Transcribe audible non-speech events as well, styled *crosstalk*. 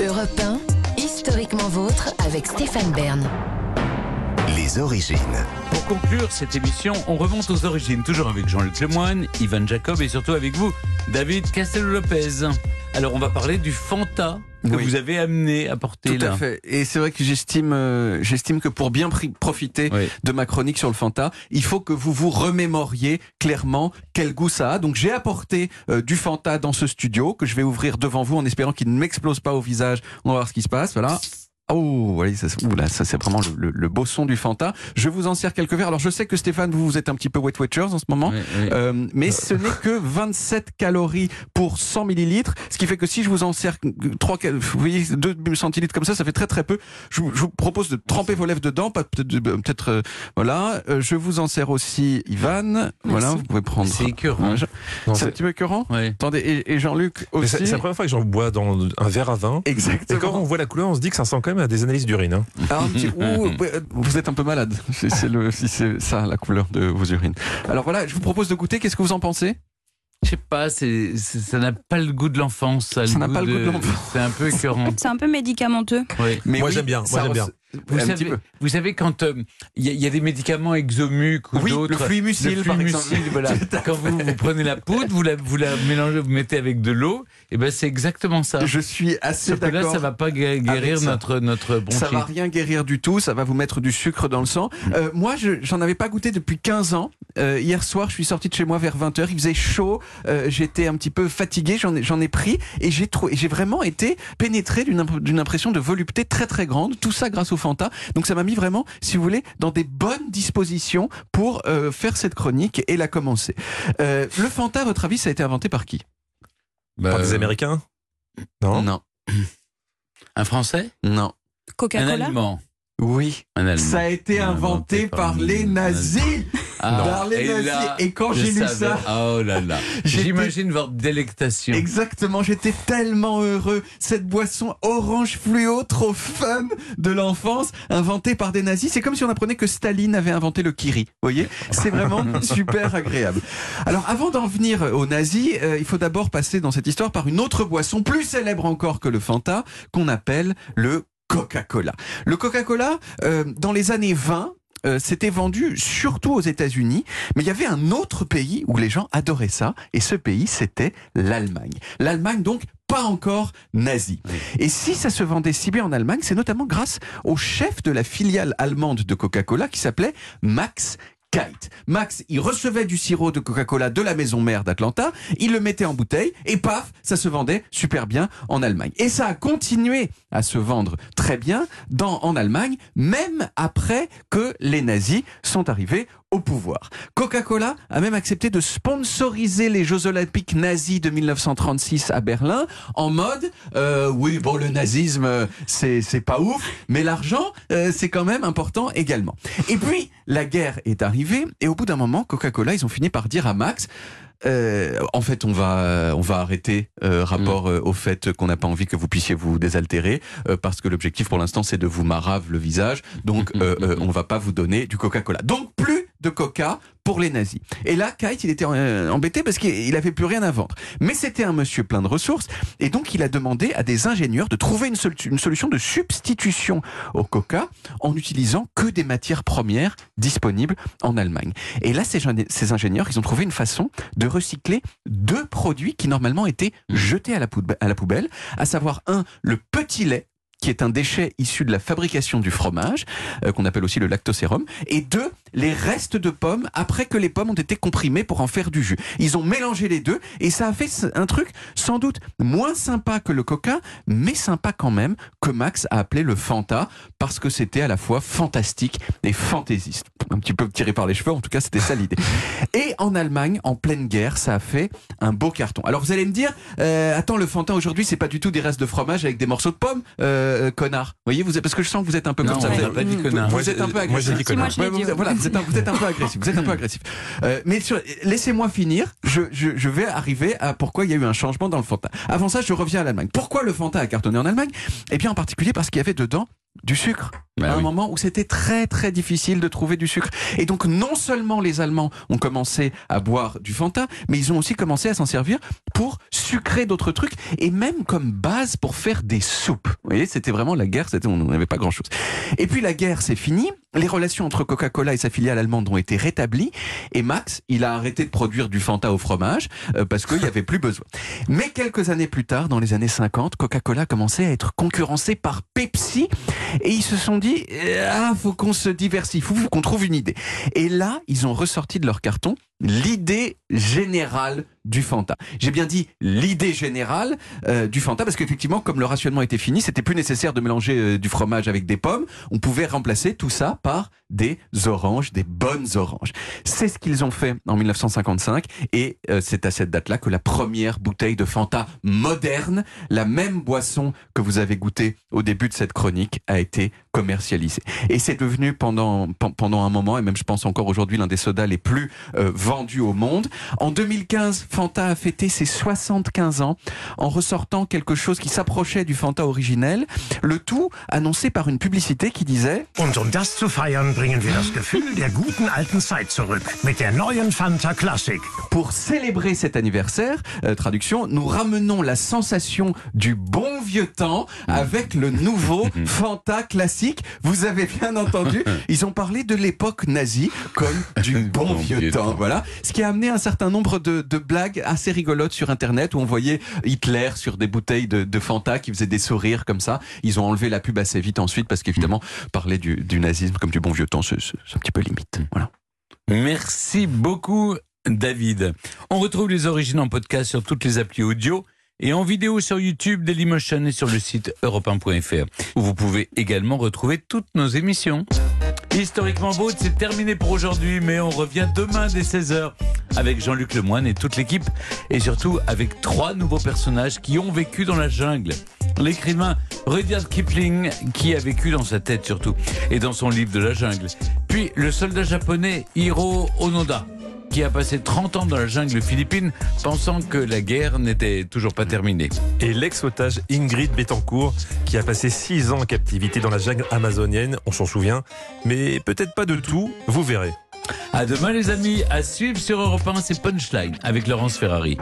Europe 1, historiquement vôtre avec Stéphane Bern. Les origines. Pour conclure cette émission, on remonte aux origines, toujours avec Jean-Luc Lemoyne, Ivan Jacob et surtout avec vous, David Castello-Lopez. Alors, on va parler du Fanta que Oui. vous avez amené à porter Tout là. à fait. Et c'est vrai que j'estime, euh, j'estime que pour bien profiter Oui. de ma chronique sur le Fanta, il faut que vous vous remémoriez clairement quel goût ça a. Donc j'ai apporté euh, du Fanta dans ce studio que je vais ouvrir devant vous en espérant qu'il ne m'explose pas au visage. On va voir ce qui se passe. Voilà. Oh, oui, ça, oula, ça c'est vraiment le, le- le beau son du Fanta. Je vous en sers quelques verres. Alors je sais que Stéphane, vous, vous êtes un petit peu Wet Watchers en ce moment. Oui, oui. Euh, mais ce n'est que 27 calories pour 100 millilitres, ce qui fait que si je vous en sers 3, vous voyez, 2 centilitres comme ça, ça fait très très peu. Je vous, je vous propose de tremper vos lèvres dedans, peut-être, euh, euh, voilà. Euh, je vous en sers aussi, Ivan. Voilà, vous pouvez prendre. C'est écœurant. C'est un petit peu écœurant? Ouais. Attendez, et, et Jean-Luc aussi. c'est- la première fois que j'en bois dans un verre à vin. Et quand Exactement. on voit la couleur, on se dit que ça ressemble quand même à des analyses d'urine. hein. Ah, petit- *laughs* ouh, euh, vous êtes un peu malade, *laughs* si c'est ça la couleur de vos urines. Alors voilà, je vous propose de goûter. Qu'est-ce que vous en pensez? Je sais pas, ça n'a pas le goût de l'enfance. Ça, n'a pas le goût de l'enfance. C'est un peu écœurant. *laughs* C'est un peu médicamenteux. Oui. Mais Moi, oui, j'aime bien, moi, j'aime bien. Vous, savez, vous savez, quand euh, il y, a- il y a des médicaments exomuc ou Oui, d'autres. le fluimucil, le par voilà. *laughs* Quand vous, vous prenez la poudre, vous la, vous la mélangez, vous mettez avec de l'eau, et ben c'est exactement ça. Je suis assez que là, d'accord. ça va pas gué- guérir notre, notre bronchite. Ça va rien guérir du tout, ça va vous mettre du sucre dans le sang. Euh, moi, je j'en avais pas goûté depuis 15 ans. Euh, hier soir, je suis sorti de chez moi vers 20h, il faisait chaud, euh, j'étais un petit peu fatigué, j'en ai, j'en ai pris et j'ai trou- et j'ai vraiment été pénétré d'une imp- d'une impression de volupté très très grande, tout ça grâce au Fanta. Donc ça m'a mis vraiment, si vous voulez, dans des bonnes dispositions pour euh, faire cette chronique et la commencer. Euh, le Fanta, à votre avis, ça a été inventé par qui? Bah, Par des Américains? Non? Non. Un Français? Non. Un Coca-Cola Allemand Oui. Un Allemand. Ça a été inventé par les nazis. Ah, et là, Et quand j'ai lu savais. ça, Oh là là. *laughs* J'imagine votre délectation. Exactement, j'étais tellement heureux. Cette boisson orange fluo, trop fun de l'enfance, inventée par des nazis. C'est comme si on apprenait que Staline avait inventé le kiri. Vous voyez? C'est vraiment *laughs* super agréable. Alors, avant d'en venir aux nazis, euh, il faut d'abord passer dans cette histoire par une autre boisson plus célèbre encore que le Fanta, qu'on appelle le Coca-Cola. Le Coca-Cola, euh, dans les années 20, euh, c'était vendu surtout aux États-Unis, mais il y avait un autre pays où les gens adoraient ça, et ce pays, c'était l'Allemagne. L'Allemagne, donc, pas encore nazie. Et si ça se vendait si bien en Allemagne, c'est notamment grâce au chef de la filiale allemande de Coca-Cola qui s'appelait Max Kite. Max, il recevait du sirop de Coca-Cola de la maison mère d'Atlanta, il le mettait en bouteille et paf, ça se vendait super bien en Allemagne. Et ça a continué à se vendre très bien en Allemagne, même après que les nazis sont arrivés au pouvoir. Coca-Cola a même accepté de sponsoriser les Jeux Olympiques nazis de 1936 à Berlin en mode euh, oui bon le nazisme euh, c'est pas ouf mais l'argent euh, c'est quand même important également. Et puis la guerre est arrivée et au bout d'un moment Coca-Cola ils ont fini par dire à Max euh, en fait, on va on va arrêter euh, rapport euh, au fait qu'on n'a pas envie que vous puissiez vous désaltérer parce que l'objectif pour l'instant c'est de vous marave le visage. Donc euh, euh, on va pas vous donner du Coca-Cola. Donc plus Coca pour les nazis. Et là, Kite, il était euh, embêté parce qu'il avait plus rien à vendre. Mais c'était un monsieur plein de ressources et donc il a demandé à des ingénieurs de trouver une, sol- une solution de substitution au Coca en utilisant que des matières premières disponibles en Allemagne. Et là, ces, gén- ces ingénieurs, ils ont trouvé une façon de recycler deux produits qui normalement étaient jetés à la poubelle, à savoir un, le petit lait qui est un déchet issu de la fabrication du fromage, euh, qu'on appelle aussi le lactosérum, et deux, les restes de pommes après que les pommes ont été comprimées pour en faire du jus. Ils ont mélangé les deux et ça a fait un truc sans doute moins sympa que le coca, mais sympa quand même, que Max a appelé le Fanta, parce que c'était à la fois fantastique et fantaisiste. Un petit peu tiré par les cheveux, en tout cas c'était ça l'idée. *laughs* Et en Allemagne, en pleine guerre, ça a fait un beau carton. Alors vous allez me dire, euh, attends, le Fanta aujourd'hui, c'est pas du tout des restes de fromage avec des morceaux de pommes, euh, connard. Vous voyez, vous êtes, parce que je sens que vous êtes un peu Non, comme ça. Vous êtes- pas dit vous- connard. Vous, Moi, êtes un peu moi, agressif. j'ai dit Si, connard. moi, vous, voilà, vous êtes un, vous êtes un peu agressif. Vous êtes un peu *laughs* agressif. Euh, mais sur- laissez-moi finir. Je, je, je vais arriver à pourquoi il y a eu un changement dans le Fanta. Avant ça, je reviens à l'Allemagne. Pourquoi le Fanta a cartonné en Allemagne? Eh bien, en particulier parce qu'il y avait dedans du sucre. Bah à un moment où c'était très très difficile de trouver du sucre. Et donc non seulement les Allemands ont commencé à boire du Fanta, mais ils ont aussi commencé à s'en servir pour sucrer d'autres trucs et même comme base pour faire des soupes. Vous voyez, c'était vraiment la guerre, c'était, on n'avait pas grand-chose. Et puis la guerre, c'est fini. Les relations entre Coca-Cola et sa filiale allemande ont été rétablies. Et Max, il a arrêté de produire du Fanta au fromage euh, parce qu'il n'y avait plus besoin. Mais quelques années plus tard, dans les années 50, Coca-Cola commençait à être concurrencé par Pepsi. Et ils se sont dit, euh, ah, faut qu'on se diversifie, faut qu'on trouve une idée. Et là, ils ont ressorti de leur carton l'idée générale du Fanta. J'ai bien dit l'idée générale euh, du Fanta parce qu'effectivement, comme le rationnement était fini, c'était plus nécessaire de mélanger euh, du fromage avec des pommes. On pouvait remplacer tout ça par des oranges, des bonnes oranges. C'est ce qu'ils ont fait en 1955 et euh, c'est à cette date-là que la première bouteille de Fanta moderne, la même boisson que vous avez goûté au début de cette chronique, a été commercialisée. Et c'est devenu pendant pen- pendant un moment et même je pense encore aujourd'hui l'un des sodas les plus vendus au monde. En 2015, Fanta a fêté ses 75 ans en ressortant quelque chose qui s'approchait du Fanta originel, le tout annoncé par une publicité qui disait Und um das zu feiern, bringen wir das Gefühl der guten alten Zeit zurück mit der neuen Fanta Classic. Pour célébrer cet anniversaire, euh, traduction, nous ramenons la sensation du bon vieux temps avec le nouveau *laughs* Fanta classique. Vous avez bien entendu, *laughs* ils ont parlé de l'époque nazie comme du bon vieux temps. Voilà, ce qui a amené un certain nombre de, blagues assez rigolotes sur Internet où on voyait Hitler sur des bouteilles de, Fanta qui faisaient des sourires comme ça. Ils ont enlevé la pub assez vite ensuite parce qu'évidemment, parler du, nazisme comme du bon vieux temps, c'est un petit peu limite. Voilà. Merci beaucoup, David. On retrouve les origines en podcast sur toutes les applis audio et en vidéo sur YouTube, Dailymotion et sur le site europe 1.fr où vous pouvez également retrouver toutes nos émissions. Historiquement beau, c'est terminé pour aujourd'hui, mais on revient demain dès 16h avec Jean-Luc Lemoyne et toute l'équipe et surtout avec trois nouveaux personnages qui ont vécu dans la jungle. L'écrivain Rudyard Kipling qui a vécu dans sa tête surtout et dans son livre de la jungle. Puis le soldat japonais Hiro Onoda qui a passé 30 ans dans la jungle philippine pensant que la guerre n'était toujours pas terminée. Et l'ex-otage Ingrid Betancourt, qui a passé 6 ans en captivité dans la jungle amazonienne, on s'en souvient, mais peut-être pas de tout, vous verrez. À demain les amis, à suivre sur Europe 1, c'est Punchline avec Laurence Ferrari.